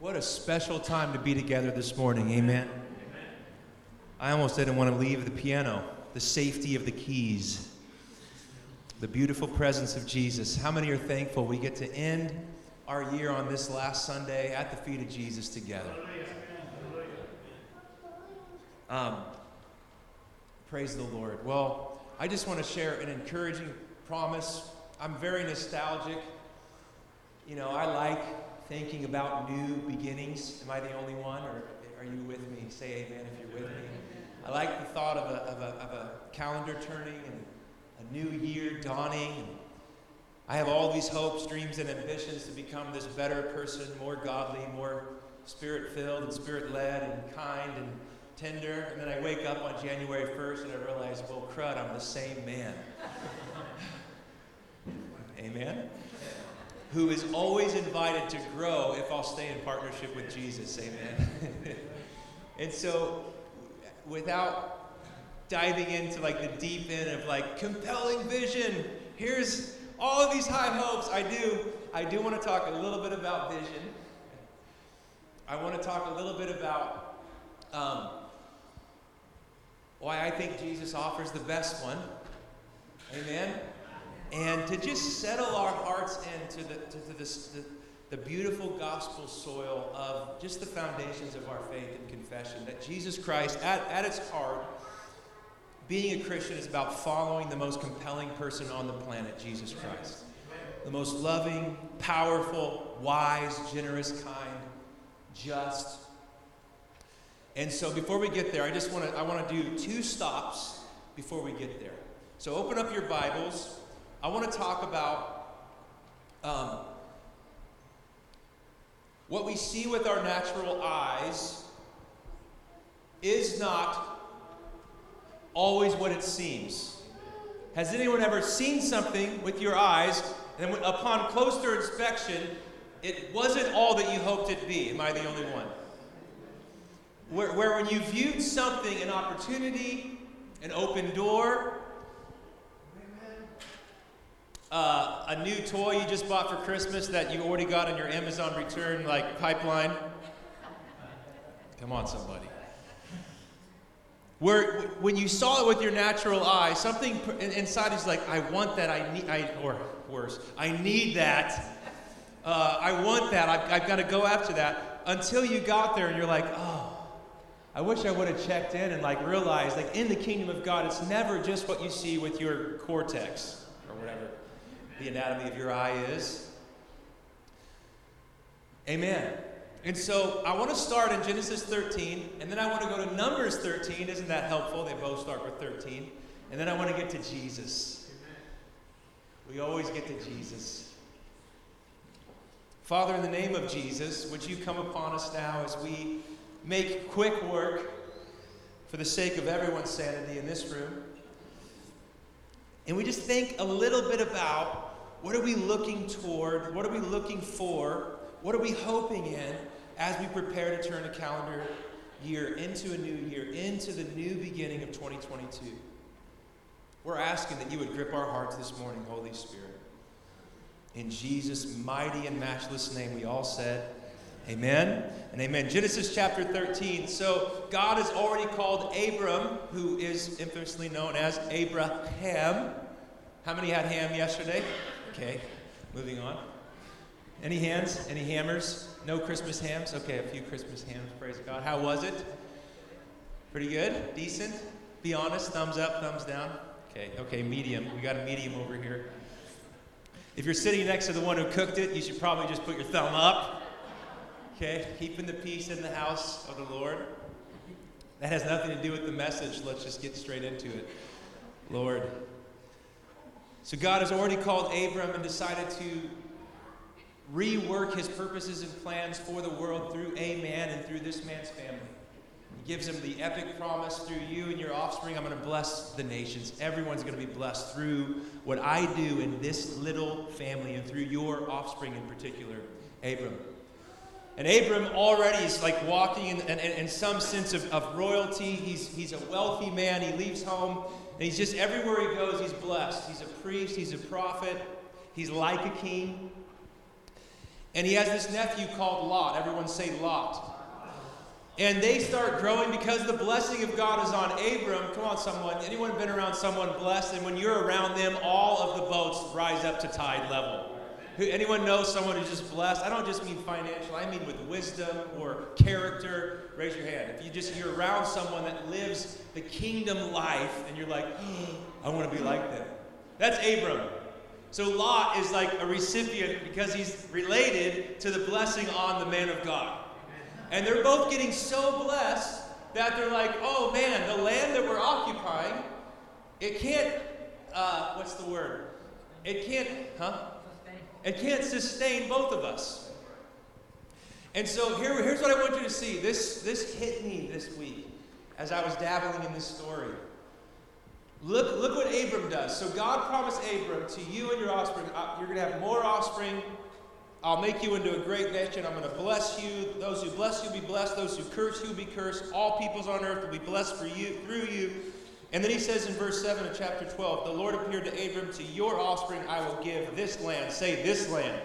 What a special time to be together this morning. Amen. Amen. I almost didn't want to leave the piano, the safety of the keys, the beautiful presence of Jesus. How many are thankful we get to end our year on this last Sunday at the feet of Jesus together? Um, praise the Lord. Well, I just want to share an encouraging promise. I'm very nostalgic. You know, I like thinking about new beginnings. Am I the only one, or are you with me? Say amen if you're with me. I like the thought of a, of a, of a calendar turning and a new year dawning. I have all these hopes, dreams, and ambitions to become this better person, more godly, more spirit filled and spirit led and kind and tender. And then I wake up on January 1st and I realize, well, crud, I'm the same man. Amen? Who is always invited to grow if I'll stay in partnership with Jesus. Amen. and so, without diving into like the deep end of like compelling vision, here's all of these high hopes. I do, I do want to talk a little bit about vision. I want to talk a little bit about um, why I think Jesus offers the best one. Amen and to just settle our hearts into the, to, to this, the, the beautiful gospel soil of just the foundations of our faith and confession that Jesus Christ, at, at its heart, being a Christian is about following the most compelling person on the planet, Jesus Christ. The most loving, powerful, wise, generous, kind, just. And so before we get there, I just want to I want to do two stops before we get there. So open up your Bibles I want to talk about um, what we see with our natural eyes is not always what it seems. Has anyone ever seen something with your eyes and upon closer inspection, it wasn't all that you hoped it'd be? Am I the only one? Where, where when you viewed something, an opportunity, an open door, uh, a new toy you just bought for Christmas that you already got in your Amazon return like pipeline? Come on, somebody. Where when you saw it with your natural eye, something inside is like, I want that. I need, I, or worse, I need that. Uh, I want that. I've, I've got to go after that. Until you got there and you're like, oh, I wish I would have checked in and like realized, like in the kingdom of God, it's never just what you see with your cortex or whatever the anatomy of your eye is. Amen. And so I want to start in Genesis 13, and then I want to go to Numbers 13. Isn't that helpful? They both start with 13. And then I want to get to Jesus. We always get to Jesus. Father, in the name of Jesus, would you come upon us now as we make quick work for the sake of everyone's sanity in this room? And we just think a little bit about what are we looking toward? What are we looking for? What are we hoping in as we prepare to turn a calendar year into a new year, into the new beginning of 2022? We're asking that you would grip our hearts this morning, Holy Spirit. In Jesus' mighty and matchless name, we all said, Amen and amen. Genesis chapter 13. So, God has already called Abram, who is infamously known as Abraham. How many had ham yesterday? Okay, moving on. Any hands? Any hammers? No Christmas hams? Okay, a few Christmas hams, praise God. How was it? Pretty good? Decent? Be honest, thumbs up, thumbs down? Okay, okay, medium. We got a medium over here. If you're sitting next to the one who cooked it, you should probably just put your thumb up. Okay, keeping the peace in the house of the Lord. That has nothing to do with the message. Let's just get straight into it. Lord, so God has already called Abram and decided to rework his purposes and plans for the world through a man and through this man's family. He gives him the epic promise through you and your offspring, I'm going to bless the nations. Everyone's going to be blessed through what I do in this little family and through your offspring in particular, Abram. And Abram already is like walking in, in, in some sense of, of royalty. He's, he's a wealthy man. He leaves home and he's just everywhere he goes, he's blessed. He's a priest, he's a prophet, he's like a king. And he has this nephew called Lot. Everyone say Lot. And they start growing because the blessing of God is on Abram. Come on, someone. Anyone been around someone blessed? And when you're around them, all of the boats rise up to tide level. Anyone know someone who's just blessed? I don't just mean financial, I mean with wisdom or character. Raise your hand. If you just you're around someone that lives the kingdom life and you're like, oh, I want to be like them. That's Abram. So Lot is like a recipient because he's related to the blessing on the man of God. And they're both getting so blessed that they're like, oh man, the land that we're occupying, it can't, uh, what's the word? It can't, huh? It can't sustain both of us. And so here, here's what I want you to see. This, this hit me this week as I was dabbling in this story. Look, look what Abram does. So God promised Abram to you and your offspring, uh, you're going to have more offspring I'll make you into a great nation. I'm going to bless you. Those who bless you will be blessed. Those who curse you will be cursed. All peoples on earth will be blessed for you through you. And then he says in verse 7 of chapter 12, The Lord appeared to Abram, to your offspring I will give this land. Say this land.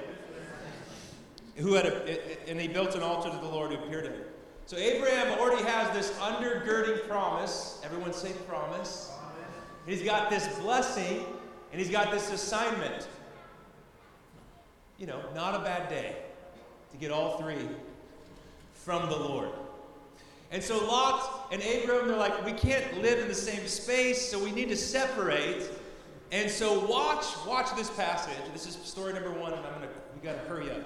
Who had a, and he built an altar to the Lord who appeared to him. So Abraham already has this undergirding promise. Everyone say promise. He's got this blessing and he's got this assignment you know, not a bad day to get all three from the Lord. And so Lot and Abram, they're like, we can't live in the same space, so we need to separate. And so watch, watch this passage. This is story number one, and I'm gonna we gotta hurry up.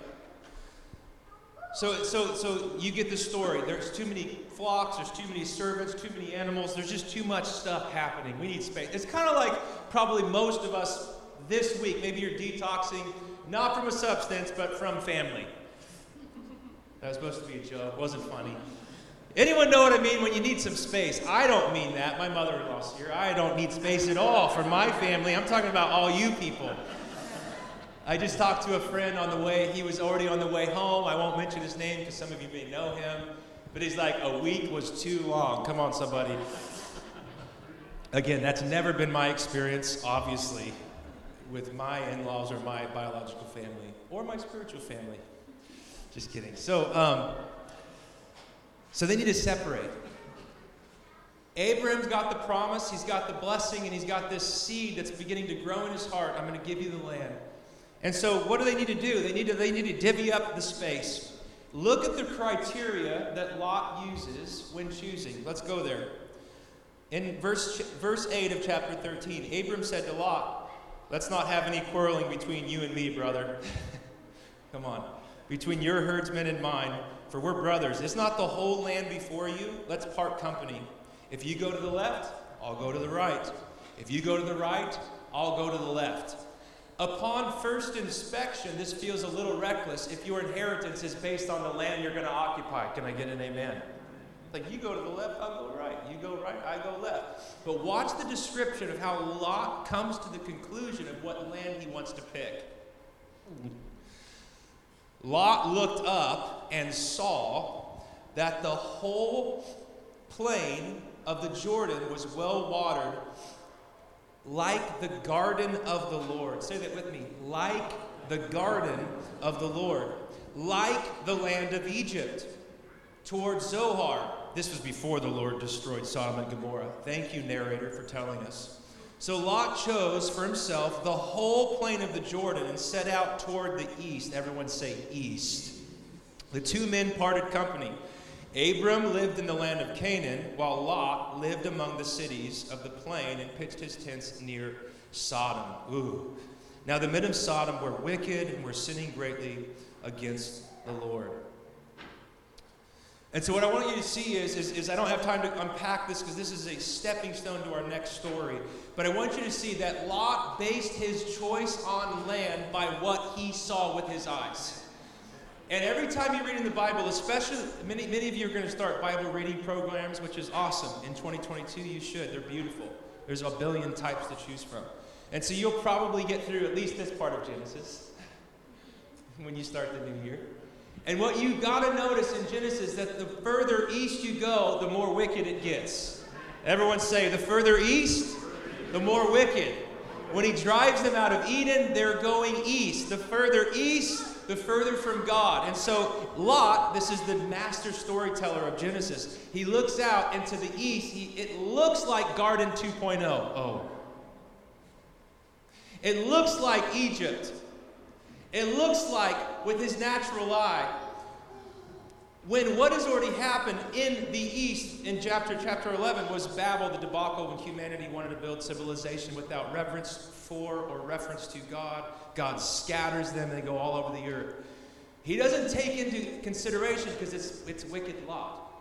So, so, so you get the story. There's too many flocks, there's too many servants, too many animals, there's just too much stuff happening. We need space. It's kind of like probably most of us this week. Maybe you're detoxing not from a substance, but from family. That was supposed to be a joke, wasn't funny. Anyone know what I mean when you need some space? I don't mean that. My mother in law's here. I don't need space at all for my family. I'm talking about all you people. I just talked to a friend on the way. He was already on the way home. I won't mention his name because some of you may know him. But he's like, a week was too long. Come on, somebody. Again, that's never been my experience, obviously with my in laws or my biological family or my spiritual family. Just kidding. So, um, so they need to separate. Abraham's got the promise, he's got the blessing, and he's got this seed that's beginning to grow in his heart. I'm going to give you the land. And so, what do they need to do? They need to, they need to divvy up the space. Look at the criteria that Lot uses when choosing. Let's go there. In verse, verse 8 of chapter 13, Abram said to Lot, Let's not have any quarreling between you and me, brother. Come on. Between your herdsmen and mine, for we're brothers. Is not the whole land before you? Let's part company. If you go to the left, I'll go to the right. If you go to the right, I'll go to the left. Upon first inspection, this feels a little reckless if your inheritance is based on the land you're going to occupy. Can I get an amen? Like you go to the left, I'll go right. You go right, I go left. But watch the description of how Lot comes to the conclusion of what land he wants to pick. Lot looked up and saw that the whole plain of the Jordan was well watered, like the garden of the Lord. Say that with me. Like the garden of the Lord, like the land of Egypt, towards Zoar. this was before the Lord destroyed Sodom and Gomorrah. Thank you, narrator, for telling us. So Lot chose for himself the whole plain of the Jordan and set out toward the east. Everyone say east. The two men parted company. Abram lived in the land of Canaan, while Lot lived among the cities of the plain and pitched his tents near Sodom. Ooh. Now the men of Sodom were wicked and were sinning greatly against the Lord. And so, what I want you to see is, is, is I don't have time to unpack this because this is a stepping stone to our next story. But I want you to see that Lot based his choice on land by what he saw with his eyes. And every time you read in the Bible, especially many, many of you are going to start Bible reading programs, which is awesome. In 2022, you should. They're beautiful. There's a billion types to choose from. And so you'll probably get through at least this part of Genesis when you start the new year. And what you got to notice in Genesis is that the further east you go, the more wicked it gets. Everyone say, the further east, the more wicked. When he drives them out of Eden, they're going east. The further east, the further from God. And so, Lot, this is the master storyteller of Genesis, he looks out into the east. He, it looks like Garden 2.0. Oh. It looks like Egypt. It looks like, with his natural eye, when what has already happened in the east in chapter chapter 11 was babel the debacle when humanity wanted to build civilization without reverence for or reference to god. God scatters them and they go all over the earth. He doesn't take into consideration because it's, it's wicked lot.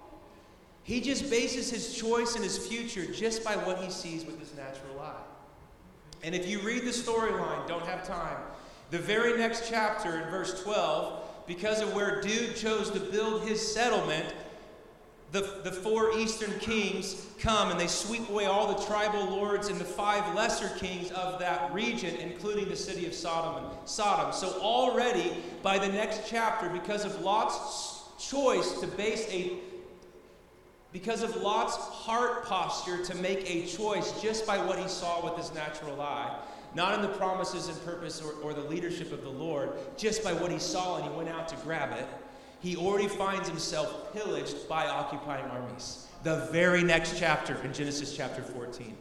He just bases his choice and his future just by what he sees with his natural eye. And if you read the storyline don't have time the very next chapter in verse 12 because of where Dude chose to build his settlement, the, the four eastern kings come and they sweep away all the tribal lords and the five lesser kings of that region, including the city of Sodom and Sodom. So already by the next chapter, because of Lot's choice to base a because of Lot's heart posture to make a choice just by what he saw with his natural eye, not in the promises and purpose or, or the leadership of the Lord, just by what he saw and he went out to grab it, he already finds himself pillaged by occupying armies. The very next chapter in Genesis chapter 14.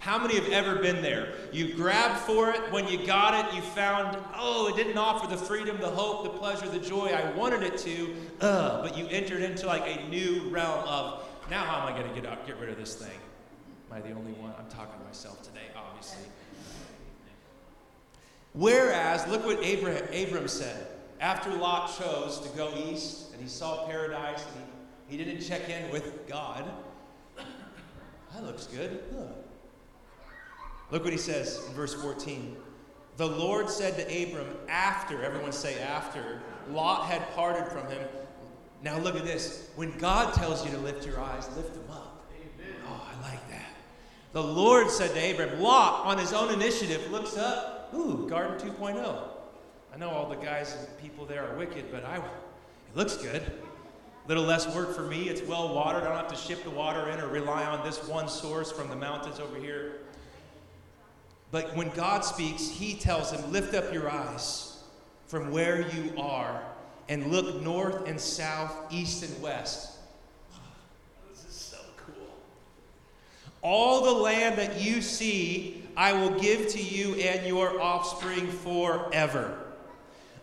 How many have ever been there? You grabbed for it, when you got it, you found, oh, it didn't offer the freedom, the hope, the pleasure, the joy I wanted it to, uh, but you entered into like a new realm of, now how am I going to get out, get rid of this thing? Am I the only one? I'm talking to myself today, obviously. Whereas, look what Abraham, Abram said. After Lot chose to go east and he saw paradise and he, he didn't check in with God, that looks good. Huh. Look what he says in verse 14. The Lord said to Abram, after, everyone say after, Lot had parted from him. Now look at this. When God tells you to lift your eyes, lift them up. Amen. Oh, I like that. The Lord said to Abram, Lot, on his own initiative, looks up ooh, Garden 2.0. I know all the guys and people there are wicked, but I, it looks good. A little less work for me. It's well watered. I don't have to ship the water in or rely on this one source from the mountains over here. But when God speaks, He tells him, Lift up your eyes from where you are and look north and south, east and west. This is so cool. All the land that you see I will give to you and your offspring forever.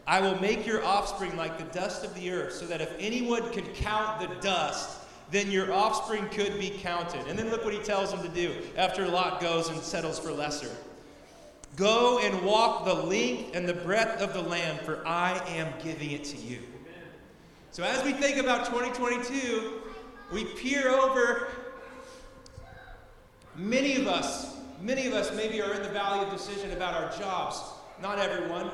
I will make your offspring like the dust of the earth, so that if anyone could count the dust, then your offspring could be counted. And then look what he tells him to do after Lot goes and settles for lesser. Go and walk the length and the breadth of the land, for I am giving it to you. So as we think about 2022, we peer over. Many of us Many of us maybe are in the valley of decision about our jobs. Not everyone.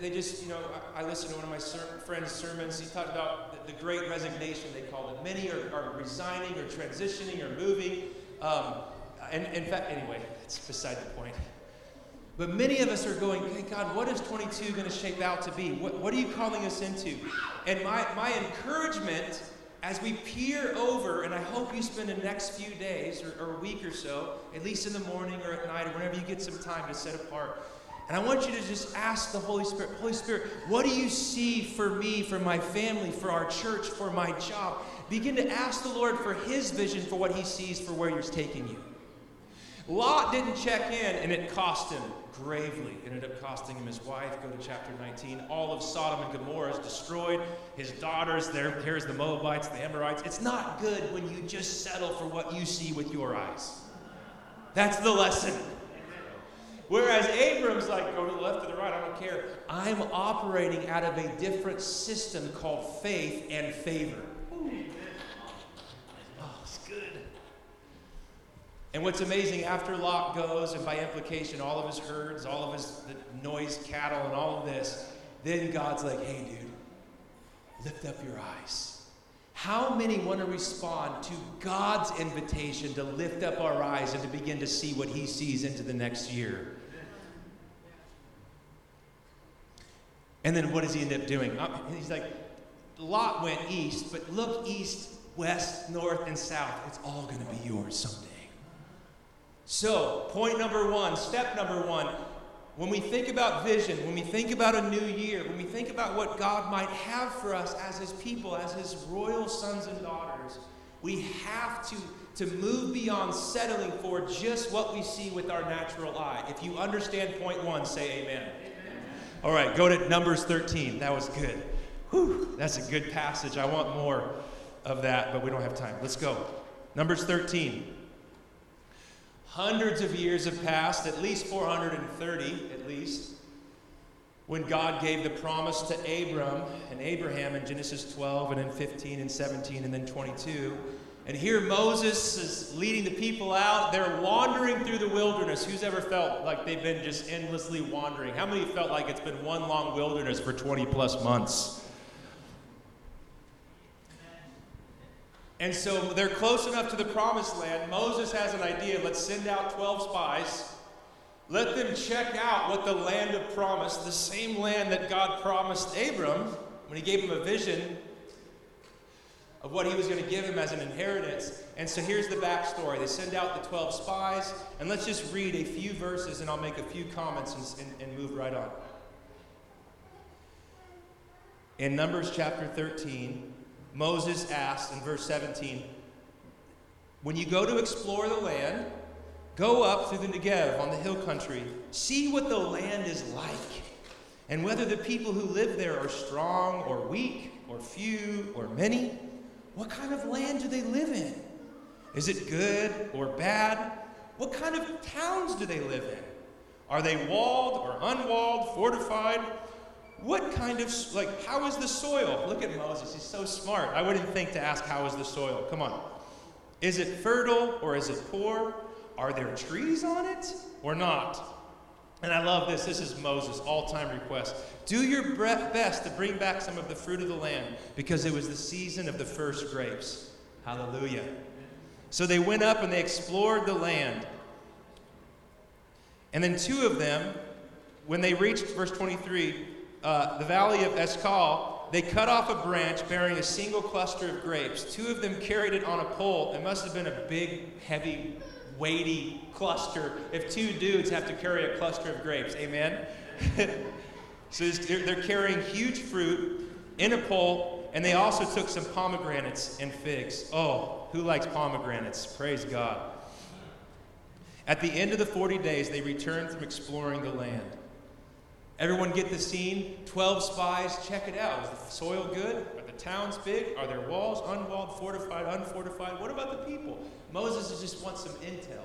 They just, you know, I listened to one of my ser- friend's sermons. He talked about the, great resignation, they called it. Many are, are resigning or transitioning or moving. Um, and in fact, anyway, it's beside the point. But many of us are going, hey, God, what is 22 going to shape out to be? What, what are you calling us into? And my, my encouragement as we peer over, and I hope you spend the next few days or, or, a week or so, at least in the morning or at night or whenever you get some time to set apart. And I want you to just ask the Holy Spirit, Holy Spirit, what do you see for me, for my family, for our church, for my job? Begin to ask the Lord for His vision for what He sees for where He's taking you. Lot didn't check in, and it cost him gravely. It ended up costing him his wife. Go to chapter 19. All of Sodom and Gomorrah is destroyed. His daughters, there, there's the Moabites, the Amorites. It's not good when you just settle for what you see with your eyes. That's the lesson. Whereas Abram's like, go to the left or the right, I don't care. I'm operating out of a different system called faith and favor. And what's amazing, after Lot goes, and by implication, all of his herds, all of his noise cattle, and all of this, then God's like, hey, dude, lift up your eyes. How many want to respond to God's invitation to lift up our eyes and to begin to see what He sees into the next year? And then what does he end up doing? Uh, he's like, Lot went east, but look east, west, north, and south. It's all going to be yours someday. So, point number one, step number one when we think about vision, when we think about a new year, when we think about what God might have for us as His people, as His royal sons and daughters, we have to, to move beyond settling for just what we see with our natural eye. If you understand point one, say amen. amen. All right, go to Numbers 13. That was good. Whew, that's a good passage. I want more of that, but we don't have time. Let's go. Numbers 13. Hundreds of years have passed, at least 430 at least, when God gave the promise to Abram and Abraham in Genesis 12 and in 15 and 17 and then 22. And here Moses is leading the people out. They're wandering through the wilderness. Who's ever felt like they've been just endlessly wandering? How many felt like it's been one long wilderness for 20 plus months? And so they're close enough to the promised land. Moses has an idea. Let's send out 12 spies. Let them check out what the land of promise, the same land that God promised Abram when he gave him a vision of what he was going to give him as an inheritance. And so here's the backstory. They send out the 12 spies, and let's just read a few verses and I'll make a few comments and, and, and move right on. In Numbers chapter 13, Moses asked in verse 17 When you go to explore the land, go up through the Negev on the hill country, see what the land is like, and whether the people who live there are strong or weak, or few or many. What kind of land do they live in? Is it good or bad? What kind of towns do they live in? Are they walled or unwalled, fortified? What kind of, like, how is the soil? Look at Moses, he's so smart. I wouldn't think to ask, how is the soil? Come on. Is it fertile or is it poor? Are there trees on it or not? And I love this. This is Moses' all time request. Do your best to bring back some of the fruit of the land because it was the season of the first grapes. Hallelujah. So they went up and they explored the land. And then two of them, when they reached verse 23, uh, the valley of Eshcol, they cut off a branch bearing a single cluster of grapes. Two of them carried it on a pole. It must have been a big, heavy, weighty cluster if two dudes have to carry a cluster of grapes. Amen? so they're carrying huge fruit in a pole, and they also took some pomegranates and figs. Oh, who likes pomegranates? Praise God. At the end of the 40 days, they returned from exploring the land. Everyone get the scene? 12 spies, check it out. Is the soil good? Are the towns big? Are there walls, unwalled, fortified, unfortified? What about the people? Moses just wants some intel.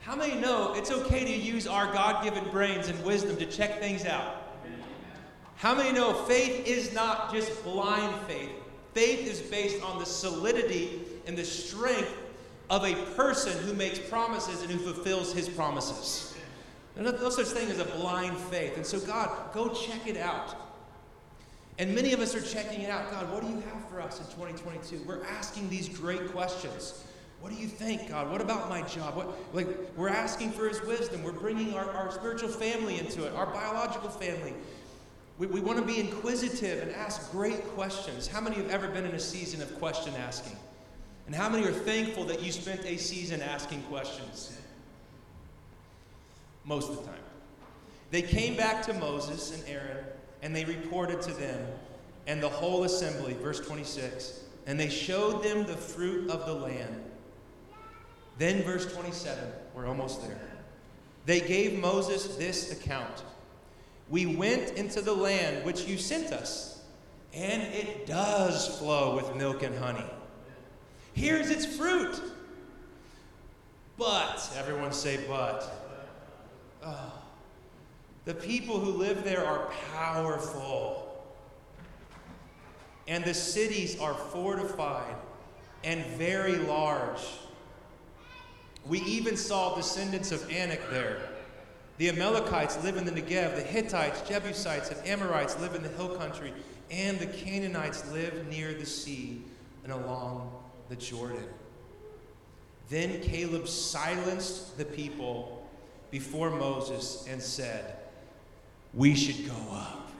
How many know it's okay to use our God given brains and wisdom to check things out? How many know faith is not just blind faith? Faith is based on the solidity and the strength of a person who makes promises and who fulfills his promises. There's no such thing as a blind faith. And so, God, go check it out. And many of us are checking it out. God, what do you have for us in 2022? We're asking these great questions. What do you think, God? What about my job? What, like, we're asking for His wisdom. We're bringing our, our spiritual family into it, our biological family. We, we want to be inquisitive and ask great questions. How many have ever been in a season of question asking? And how many are thankful that you spent a season asking questions? Most of the time. They came back to Moses and Aaron, and they reported to them and the whole assembly, verse 26, and they showed them the fruit of the land. Then, verse 27, we're almost there. They gave Moses this account We went into the land which you sent us, and it does flow with milk and honey. Here's its fruit. But, everyone say, but. Oh, the people who live there are powerful. And the cities are fortified and very large. We even saw descendants of Anak there. The Amalekites live in the Negev, the Hittites, Jebusites, and Amorites live in the hill country, and the Canaanites live near the sea and along the Jordan. Then Caleb silenced the people before Moses and said, We should go up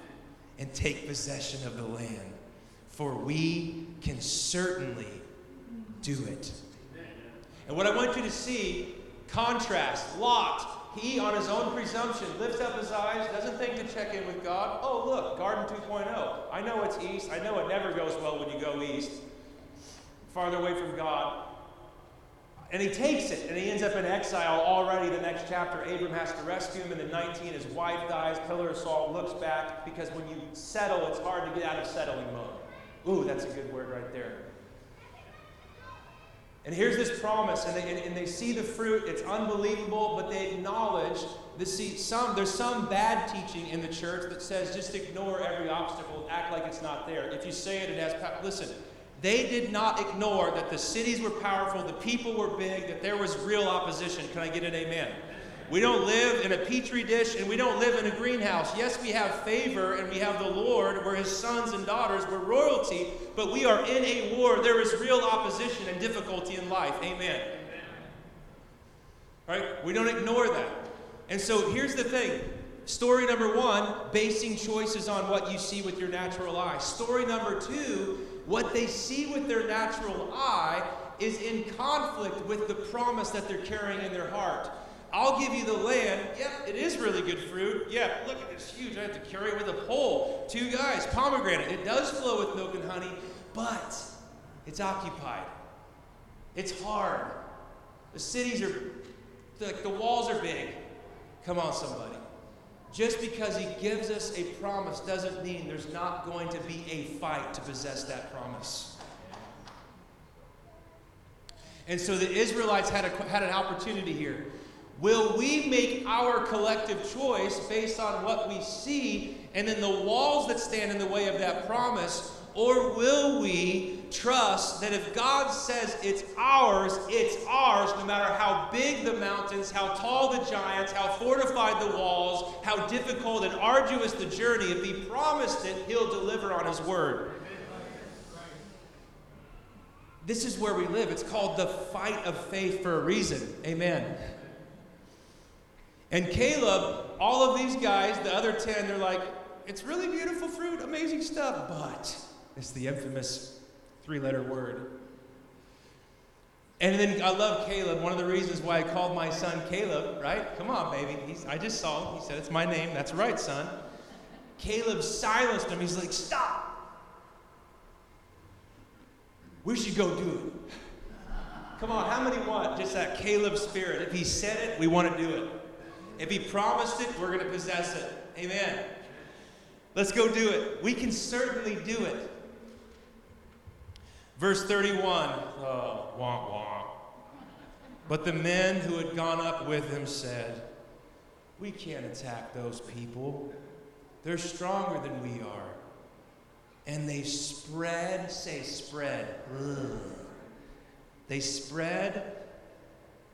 and take possession of the land, for we can certainly do it. And what I want you to see contrast Lot, he, on his own presumption, lifts up his eyes, doesn't think to check in with God. Oh, look, Garden 2.0. I know it's east. I know it never goes well when you go east, farther away from God. And he takes it, and he ends up in exile already. The next chapter, Abram has to rescue him. And then 19, his wife dies. Pillar of salt looks back because when you settle, it's hard to get out of settling mode. Ooh, that's a good word right there. And here's this promise, and they, and, and they see the fruit. It's unbelievable, but they acknowledge the see some there's some bad teaching in the church that says just ignore every obstacle, act like it's not there. If you say it, it has power. Listen, they did not ignore that the cities were powerful, the people were big, that there was real opposition. Can I get an amen? We don't live in a petri dish and we don't live in a greenhouse. Yes, we have favor and we have the Lord, we're his sons and daughters, we're royalty, but we are in a war. There is real opposition and difficulty in life. Amen. Right? We don't ignore that. And so here's the thing story number one basing choices on what you see with your natural eye. Story number two what they see with their natural eye is in conflict with the promise that they're carrying in their heart. I'll give you the land. Yep, it is really good fruit. Yeah, look, it's huge. I have to carry it with a pole. Two guys, pomegranate. It does flow with milk and honey, but it's occupied. It's hard. The cities are, like, the walls are big. Come on, somebody. Just because he gives us a promise doesn't mean there's not going to be a fight to possess that promise. And so the Israelites had, a, had an opportunity here. Will we make our collective choice based on what we see and then the walls that stand in the way of that promise? Or will we trust that if God says it's ours, it's ours, no matter how big the mountains, how tall the giants, how fortified the walls, how difficult and arduous the journey, if He promised it, He'll deliver on His word. This is where we live. It's called the fight of faith for a reason. Amen. And Caleb, all of these guys, the other 10, they're like, it's really beautiful fruit, amazing stuff, but it's the infamous three letter word. And then I love Caleb. One of the reasons why I called my son Caleb, right? Come on, baby. He's, I just saw him. He said, It's my name. That's right, son. Caleb silenced him. He's like, Stop. We should go do it. Come on, how many want just that Caleb spirit? If he said it, we want to do it. If he promised it, we're going to possess it. Amen. Let's go do it. We can certainly do it. Verse 31. Oh, wah, wah. But the men who had gone up with him said, We can't attack those people. They're stronger than we are. And they spread, say spread. Ugh. They spread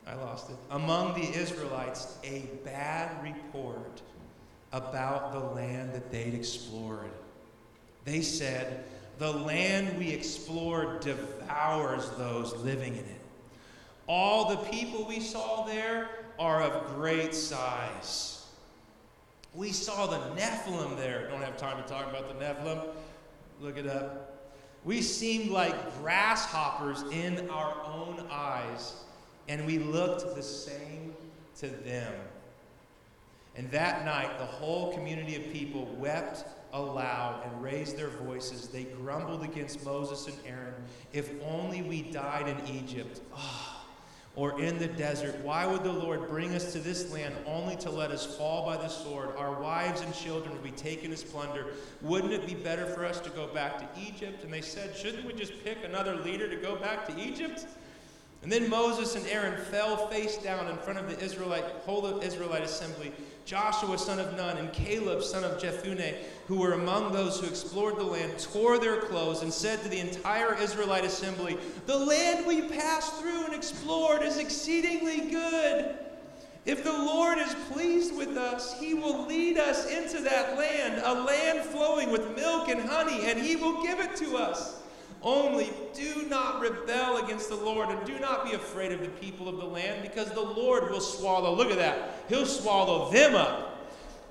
I lost it. Among the Israelites, a bad report about the land that they'd explored. They said, The land we explored devours those living in it. All the people we saw there are of great size. We saw the Nephilim there. Don't have time to talk about the Nephilim. Look it up. We seemed like grasshoppers in our own eyes and we looked the same to them. And that night, the whole community of people wept aloud and raised their voices. They grumbled against Moses and Aaron. If only we died in Egypt oh, or in the desert. Why would the Lord bring us to this land only to let us fall by the sword? Our wives and children would be taken as plunder. Wouldn't it be better for us to go back to Egypt? And they said, Shouldn't we just pick another leader to go back to Egypt? And then Moses and Aaron fell face down in front of the Israelite, whole Israelite assembly. Joshua, son of Nun, and Caleb, son of Jephunneh, who were among those who explored the land, tore their clothes and said to the entire Israelite assembly, The land we passed through and explored is exceedingly good. If the Lord is pleased with us, he will lead us into that land, a land flowing with milk and honey, and he will give it to us. Only do not rebel against the Lord and do not be afraid of the people of the land because the Lord will swallow, look at that, He'll swallow them up.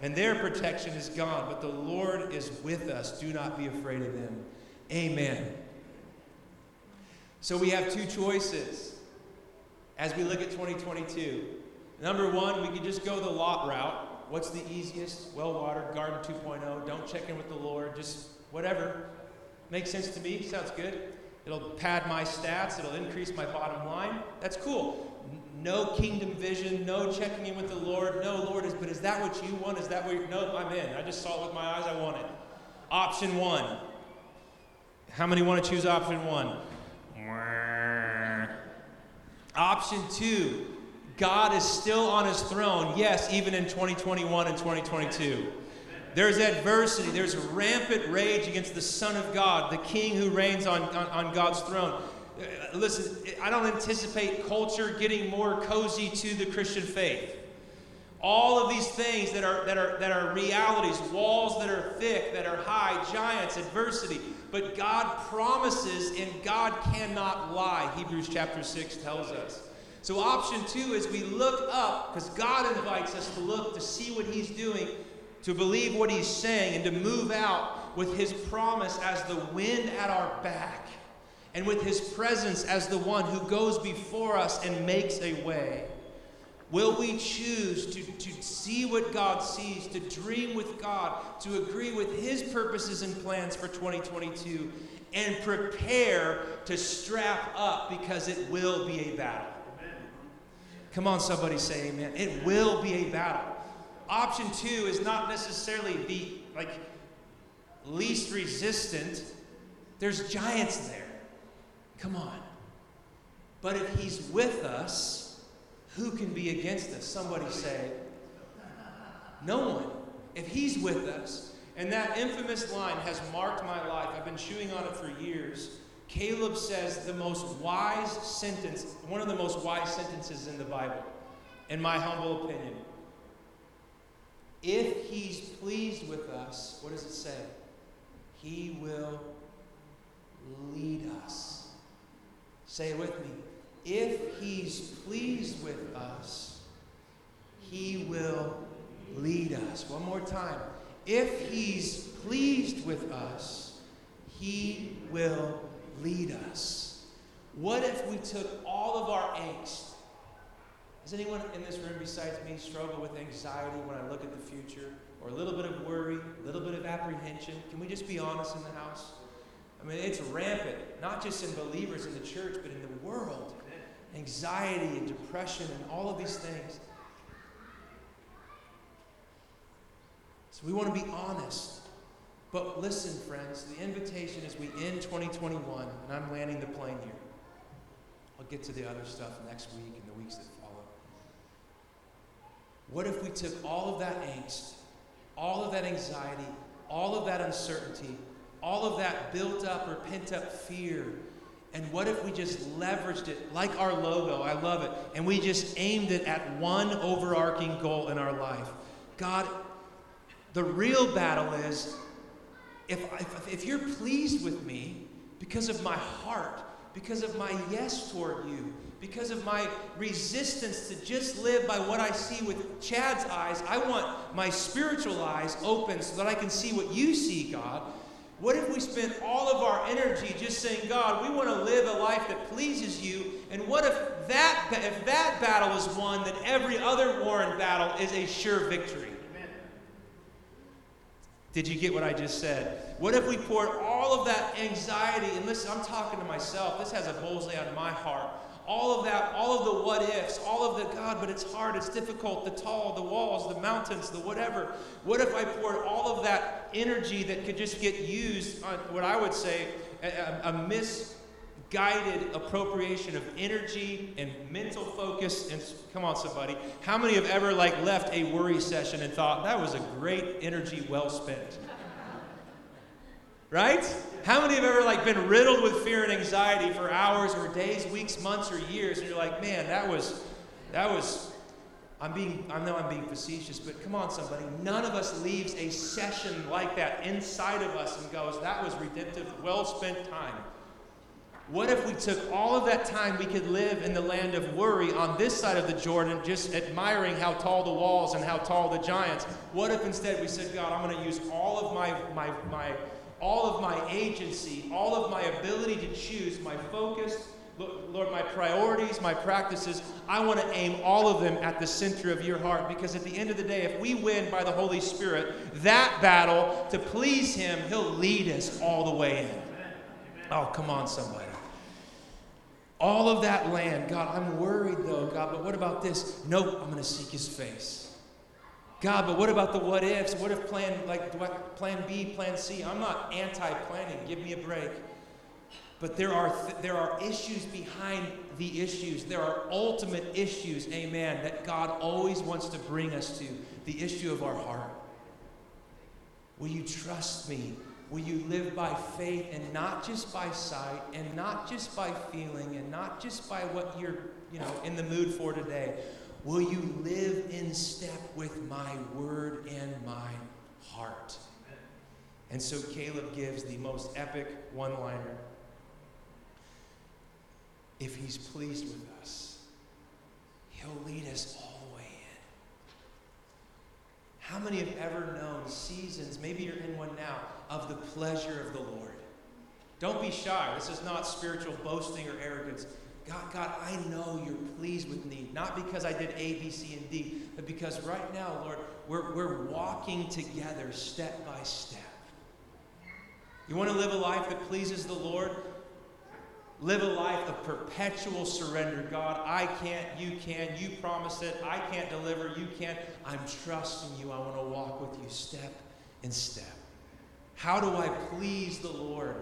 And their protection is gone, but the Lord is with us. Do not be afraid of them. Amen. So we have two choices as we look at 2022. Number one, we could just go the lot route. What's the easiest? Well watered, garden 2.0. Don't check in with the Lord. Just whatever. Makes sense to me. Sounds good. It'll pad my stats. It'll increase my bottom line. That's cool. No kingdom vision. No checking in with the Lord. No, Lord, is, but is that what you want? Is that what you're. No, I'm in. I just saw it with my eyes. I want it. Option one. How many want to choose option one? Option two. God is still on his throne, yes, even in 2021 and 2022. There's adversity, there's rampant rage against the Son of God, the King who reigns on, on, on God's throne. Uh, listen, I don't anticipate culture getting more cozy to the Christian faith. All of these things that are, that, are, that are realities, walls that are thick, that are high, giants, adversity. But God promises and God cannot lie, Hebrews chapter 6 tells us. So, option two is we look up because God invites us to look to see what He's doing, to believe what He's saying, and to move out with His promise as the wind at our back, and with His presence as the one who goes before us and makes a way. Will we choose to, to see what God sees, to dream with God, to agree with His purposes and plans for 2022, and prepare to strap up because it will be a battle? Come on, somebody say amen. It will be a battle. Option two is not necessarily the like least resistant. There's giants there. Come on. But if he's with us, who can be against us? Somebody say, no one. If he's with us, and that infamous line has marked my life. I've been chewing on it for years. Caleb says the most wise sentence, one of the most wise sentences in the Bible, in my humble opinion. If he's pleased with us, what does it say? He will lead us. Say it with me. If he's pleased with us, he will lead us. One more time. If he's pleased with us, he will lead us? What if we took all of our angst? Does anyone in this room besides me struggle with anxiety when I look at the future? Or a little bit of worry, a little bit of apprehension? Can we just be honest in the house? I mean, it's rampant, not just in believers in the church, but in the world. Anxiety and depression and all of these things. So we want to be honest. But listen, friends, the invitation is we end 2021, and I'm landing the plane here. I'll get to the other stuff next week and the weeks that. What if we took all of that angst, all of that anxiety, all of that uncertainty, all of that built up or pent up fear, and what if we just leveraged it like our logo? I love it. And we just aimed it at one overarching goal in our life. God, the real battle is if, if, if you're pleased with me because of my heart, because of my yes toward you, because of my resistance to just live by what I see with Chad's eyes, I want my spiritual eyes open so that I can see what you see, God. What if we spent all of our energy just saying, God, we want to live a life that pleases you? And what if that, if that battle is won, then every other war and battle is a sure victory? Did you get what I just said? What if we poured all of that anxiety, and listen, I'm talking to myself, this has a bullseye on my heart. All of that, all of the what ifs, all of the God, but it's hard, it's difficult, the tall, the walls, the mountains, the whatever. What if I poured all of that energy that could just get used on what I would say a, a miss guided appropriation of energy and mental focus? And come on somebody. How many have ever like left a worry session and thought that was a great energy well spent right? How many have ever like been riddled with fear and anxiety for hours or days weeks months or years and you're like man that was that was i'm being i know i'm being facetious but come on somebody. None of us leaves a session like that inside of us and goes that was redemptive well spent time. What if we took all of that time we could live in the land of worry on this side of the Jordan, just admiring how tall the walls and how tall the giants? What if instead we said, God, I'm going to use all of my, my, my, all of my agency, all of my ability to choose, my focus, Lord, my priorities, my practices, I want to aim all of them at the center of your heart because at the end of the day, if we win by the Holy Spirit that battle to please Him, He'll lead us all the way in. Oh, come on, somebody. All of that land, God, I'm worried though, God, but what about this? Nope, I'm going to seek His face. God, but what about the what ifs? What if plan like plan B, plan C? I'm not anti-planning. Give me a break. But there are th- there are issues behind the issues. There are ultimate issues, amen, that God always wants to bring us to. The issue of our heart. Will you trust me? Will you live by faith and not just by sight and not just by feeling and not just by what you're, you know, in the mood for today? Will you live in step with my word and my heart? And so Caleb gives the most epic one liner. If he's pleased with us, he'll lead us all the way in. How many have ever known seasons, maybe you're in one now, of the pleasure of the Lord? Don't be shy. This is not spiritual boasting or arrogance. God, God, I know you're pleased with me, not because I did A, B, C, and D, but because right now, Lord, we're, we're walking together step by step. You want to live a life that pleases the Lord? Live a life of perpetual surrender. God, I can't, you can, you promise it, I can't deliver, you can't. I'm trusting you. I want to walk with you step in step. How do I please the Lord?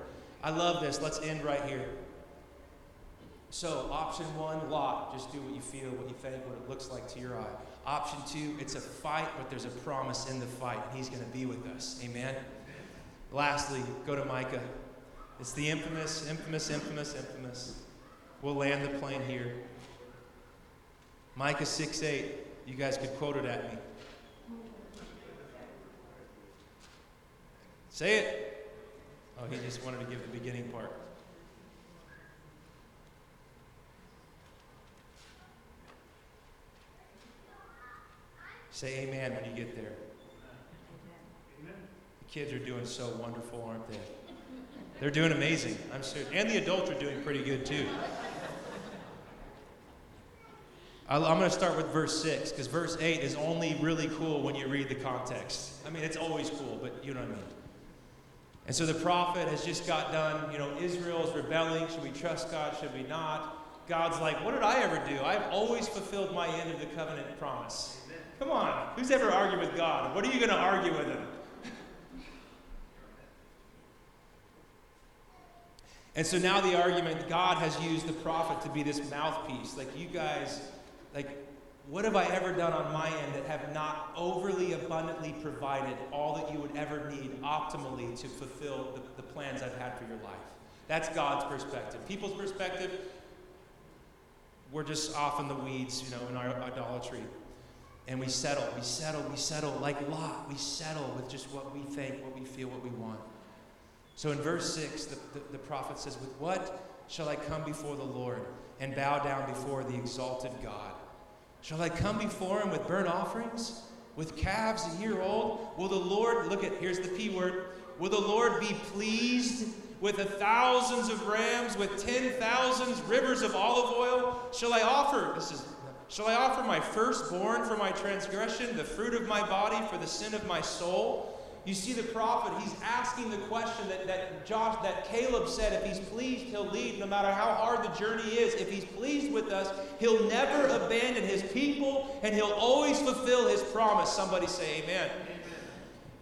I love this. Let's end right here. So, option one, Lot, just do what you feel, what you think, what it looks like to your eye. Option two, it's a fight, but there's a promise in the fight, and he's going to be with us. Amen? Lastly, go to Micah. It's the infamous, infamous, infamous, infamous. We'll land the plane here. Micah 6 8. You guys could quote it at me. Say it. Oh, he just wanted to give the beginning part. Say amen when you get there. Amen. The kids are doing so wonderful, aren't they? They're doing amazing. I'm serious. And the adults are doing pretty good too. I'm going to start with verse 6 because verse 8 is only really cool when you read the context. I mean, it's always cool, but you know what I mean. And so the prophet has just got done, you know, Israel's rebelling. Should we trust God? Should we not? God's like, what did I ever do? I've always fulfilled my end of the covenant promise. Come on. Who's ever argued with God? What are you going to argue with him? and so now the argument God has used the prophet to be this mouthpiece. Like, you guys, like, what have I ever done on my end that have not overly abundantly provided all that you would ever need optimally to fulfill the, the plans I've had for your life? That's God's perspective. People's perspective, we're just off in the weeds, you know, in our idolatry. And we settle, we settle, we settle like Lot. We settle with just what we think, what we feel, what we want. So in verse 6, the, the, the prophet says, With what shall I come before the Lord and bow down before the exalted God? Shall I come before him with burnt offerings? With calves a year old? Will the Lord, look at, here's the P word, will the Lord be pleased with the thousands of rams, with ten thousands rivers of olive oil? Shall I offer, this is Shall I offer my firstborn for my transgression, the fruit of my body for the sin of my soul? You see the prophet, he's asking the question that, that Josh, that Caleb said, if he's pleased, he'll lead no matter how hard the journey is. If he's pleased with us, he'll never abandon his people and he'll always fulfill his promise. Somebody say amen. amen.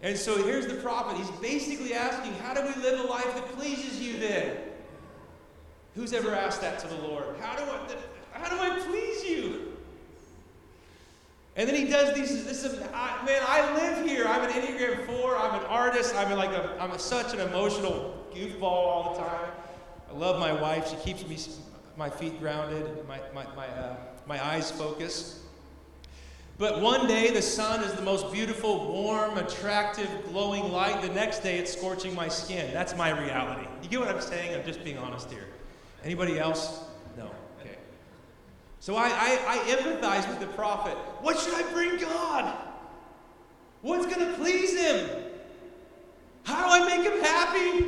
And so here's the prophet. He's basically asking, how do we live a life that pleases you then? Who's ever asked that to the Lord? How do I, how do I please you? And then he does these. This is, I, man, I live here. I'm an Enneagram 4. I'm an artist. I'm like a, I'm a, such an emotional goofball all the time. I love my wife. She keeps me, my feet grounded, my, my, my, uh, my eyes focused. But one day the sun is the most beautiful, warm, attractive, glowing light. The next day it's scorching my skin. That's my reality. You get what I'm saying? I'm just being honest here. Anybody else? So I, I, I empathize with the prophet. What should I bring God? What's going to please him? How do I make him happy?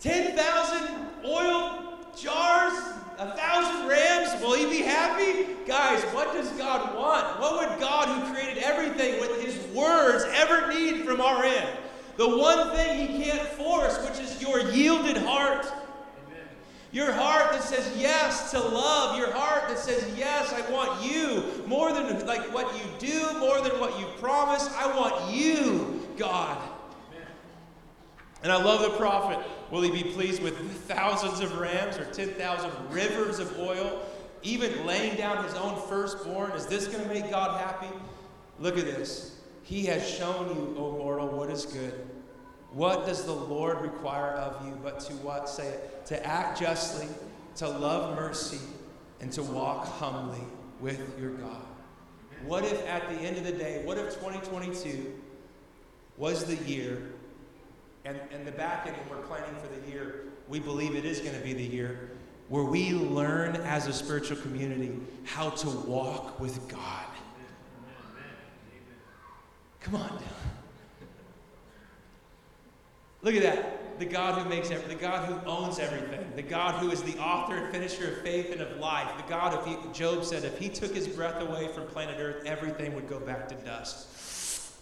10,000 oil jars? A thousand rams? Will he be happy? Guys, what does God want? What would God, who created everything with his words, ever need from our end? The one thing he can't force, which is your yielded heart. Your heart that says yes to love. Your heart that says yes, I want you more than like what you do, more than what you promise. I want you, God. And I love the prophet. Will he be pleased with thousands of rams or 10,000 rivers of oil? Even laying down his own firstborn? Is this going to make God happy? Look at this. He has shown you, O mortal, what is good. What does the Lord require of you but to what? Say it. To act justly, to love mercy, and to walk humbly with your God. What if at the end of the day, what if 2022 was the year, and, and the back end, we're planning for the year, we believe it is going to be the year, where we learn as a spiritual community how to walk with God. Come on. Look at that. The God who makes everything, the God who owns everything, the God who is the author and finisher of faith and of life, the God, of Job said, if he took his breath away from planet Earth, everything would go back to dust.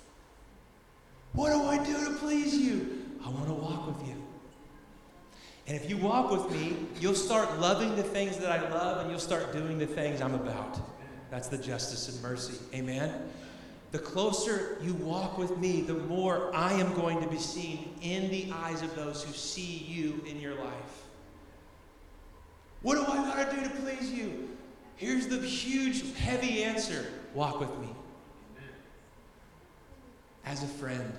What do I do to please you? I want to walk with you. And if you walk with me, you'll start loving the things that I love and you'll start doing the things I'm about. That's the justice and mercy. Amen? The closer you walk with me, the more I am going to be seen in the eyes of those who see you in your life. What do I got to do to please you? Here's the huge, heavy answer walk with me. As a friend,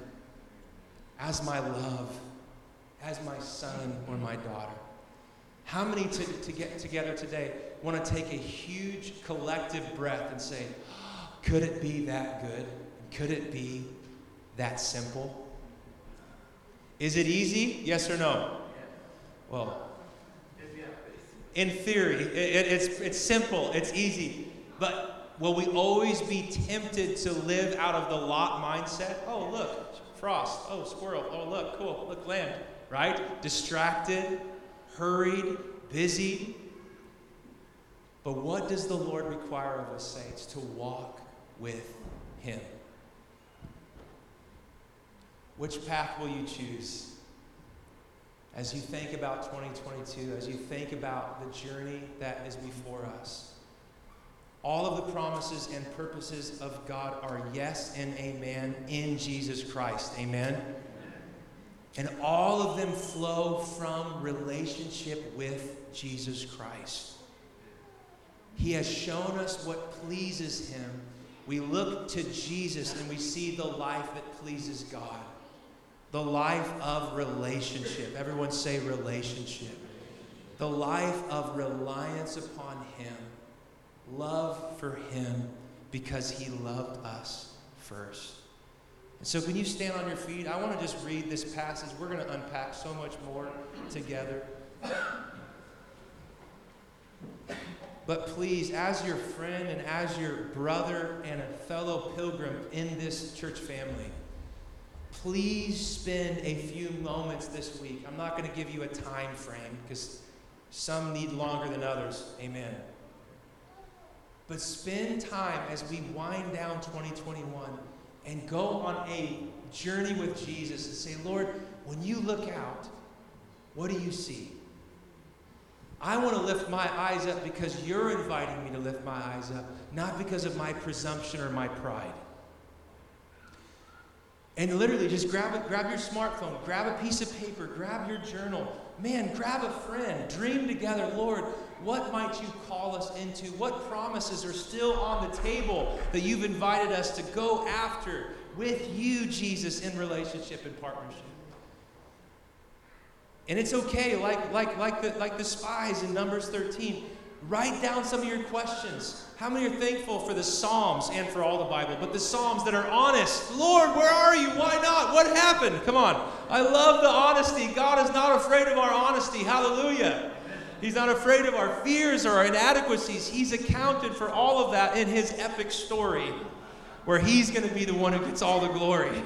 as my love, as my son or my daughter. How many to, to get together today want to take a huge collective breath and say, could it be that good? Could it be that simple? Is it easy? Yes or no? Well, in theory, it, it, it's, it's simple, it's easy. But will we always be tempted to live out of the lot mindset? Oh, look, frost. Oh, squirrel. Oh, look, cool. Look, land. Right? Distracted, hurried, busy. But what does the Lord require of us, saints? To walk with Him. Which path will you choose? As you think about 2022, as you think about the journey that is before us, all of the promises and purposes of God are yes and amen in Jesus Christ. Amen? And all of them flow from relationship with Jesus Christ. He has shown us what pleases Him we look to Jesus and we see the life that pleases God. The life of relationship. Everyone say relationship. The life of reliance upon Him. Love for Him because He loved us first. And so, can you stand on your feet? I want to just read this passage. We're going to unpack so much more together. But please, as your friend and as your brother and a fellow pilgrim in this church family, please spend a few moments this week. I'm not going to give you a time frame because some need longer than others. Amen. But spend time as we wind down 2021 and go on a journey with Jesus and say, Lord, when you look out, what do you see? I want to lift my eyes up because you're inviting me to lift my eyes up, not because of my presumption or my pride. And literally, just grab it, grab your smartphone, grab a piece of paper, grab your journal. Man, grab a friend. Dream together, Lord, what might you call us into? What promises are still on the table that you've invited us to go after with you, Jesus, in relationship and partnership? And it's okay, like, like, like, the, like the spies in Numbers 13. Write down some of your questions. How many are thankful for the Psalms and for all the Bible? But the Psalms that are honest. Lord, where are you? Why not? What happened? Come on. I love the honesty. God is not afraid of our honesty. Hallelujah. He's not afraid of our fears or our inadequacies. He's accounted for all of that in his epic story where he's going to be the one who gets all the glory.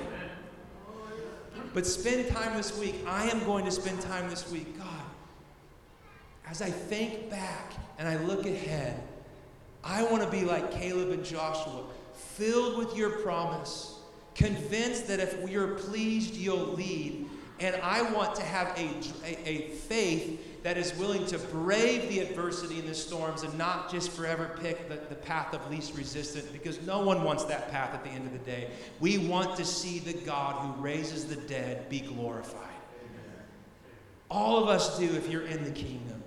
But spend time this week. I am going to spend time this week. God, as I think back and I look ahead, I want to be like Caleb and Joshua, filled with your promise, convinced that if we are pleased, you'll lead. And I want to have a, a, a faith that is willing to brave the adversity and the storms and not just forever pick the, the path of least resistance because no one wants that path at the end of the day. We want to see the God who raises the dead be glorified. All of us do if you're in the kingdom.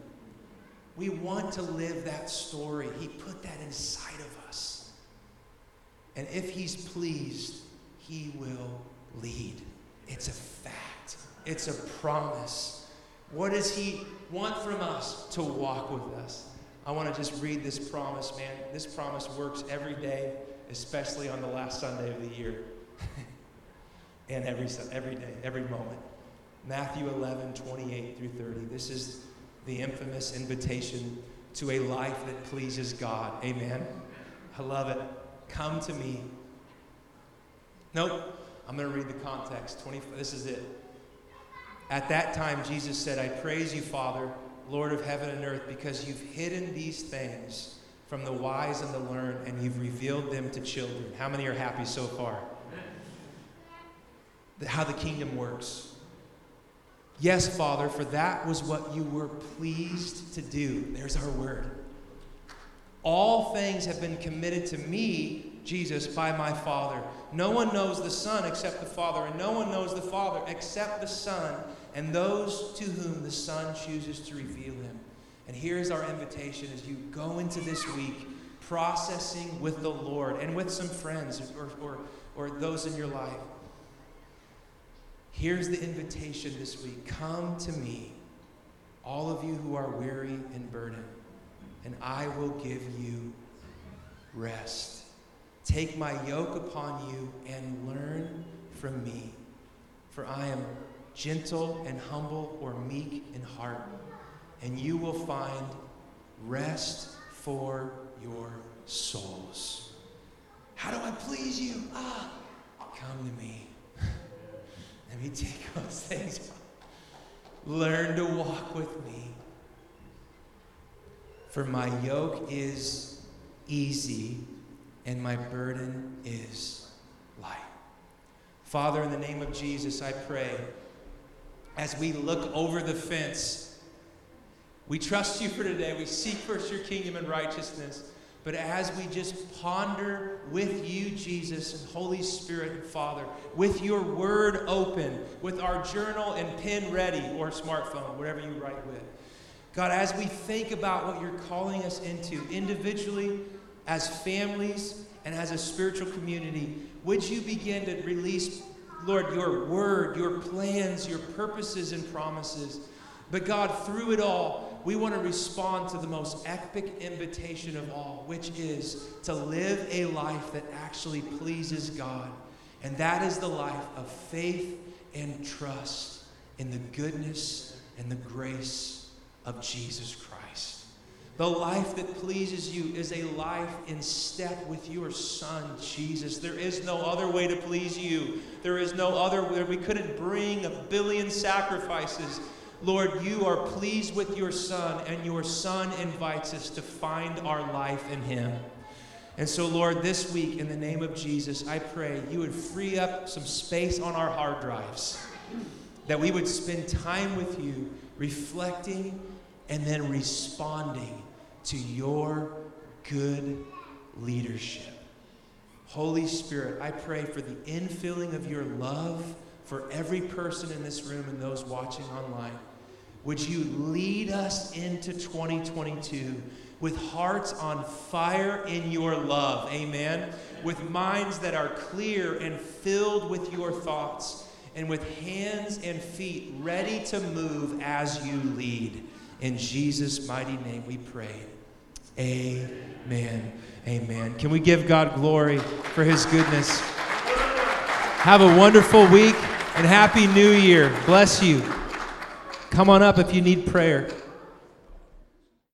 We want to live that story. He put that inside of us. And if He's pleased, He will lead. It's a fact, it's a promise. What does He want from us? To walk with us. I want to just read this promise, man. This promise works every day, especially on the last Sunday of the year. and every, every day, every moment. Matthew 11, 28 through 30. This is the infamous invitation to a life that pleases God. Amen. I love it. Come to me. Nope. I'm going to read the context. 20, this is it. At that time, Jesus said, I praise you, Father, Lord of heaven and earth, because you've hidden these things from the wise and the learned, and you've revealed them to children. How many are happy so far? How the kingdom works. Yes, Father, for that was what you were pleased to do. There's our word. All things have been committed to me, Jesus, by my Father. No one knows the Son except the Father, and no one knows the Father except the Son, and those to whom the Son chooses to reveal him. And here's our invitation as you go into this week processing with the Lord and with some friends or, or, or those in your life. Here's the invitation this week Come to me, all of you who are weary and burdened, and I will give you rest. Take my yoke upon you and learn from me, for I am gentle and humble or meek in heart, and you will find rest for your souls. How do I please you? Ah, come to me. Let me take those things Learn to walk with me. For my yoke is easy and my burden is light. Father, in the name of Jesus, I pray as we look over the fence, we trust you for today. We seek first your kingdom and righteousness. But as we just ponder with you, Jesus and Holy Spirit and Father, with your word open, with our journal and pen ready, or smartphone, whatever you write with, God, as we think about what you're calling us into individually, as families, and as a spiritual community, would you begin to release, Lord, your word, your plans, your purposes and promises? But God, through it all, we want to respond to the most epic invitation of all, which is to live a life that actually pleases God. And that is the life of faith and trust in the goodness and the grace of Jesus Christ. The life that pleases you is a life in step with your Son, Jesus. There is no other way to please you. There is no other way. We couldn't bring a billion sacrifices Lord, you are pleased with your Son, and your Son invites us to find our life in Him. And so, Lord, this week, in the name of Jesus, I pray you would free up some space on our hard drives, that we would spend time with you, reflecting and then responding to your good leadership. Holy Spirit, I pray for the infilling of your love for every person in this room and those watching online. Would you lead us into 2022 with hearts on fire in your love? Amen. With minds that are clear and filled with your thoughts, and with hands and feet ready to move as you lead. In Jesus' mighty name we pray. Amen. Amen. Can we give God glory for his goodness? Have a wonderful week and Happy New Year. Bless you. Come on up if you need prayer.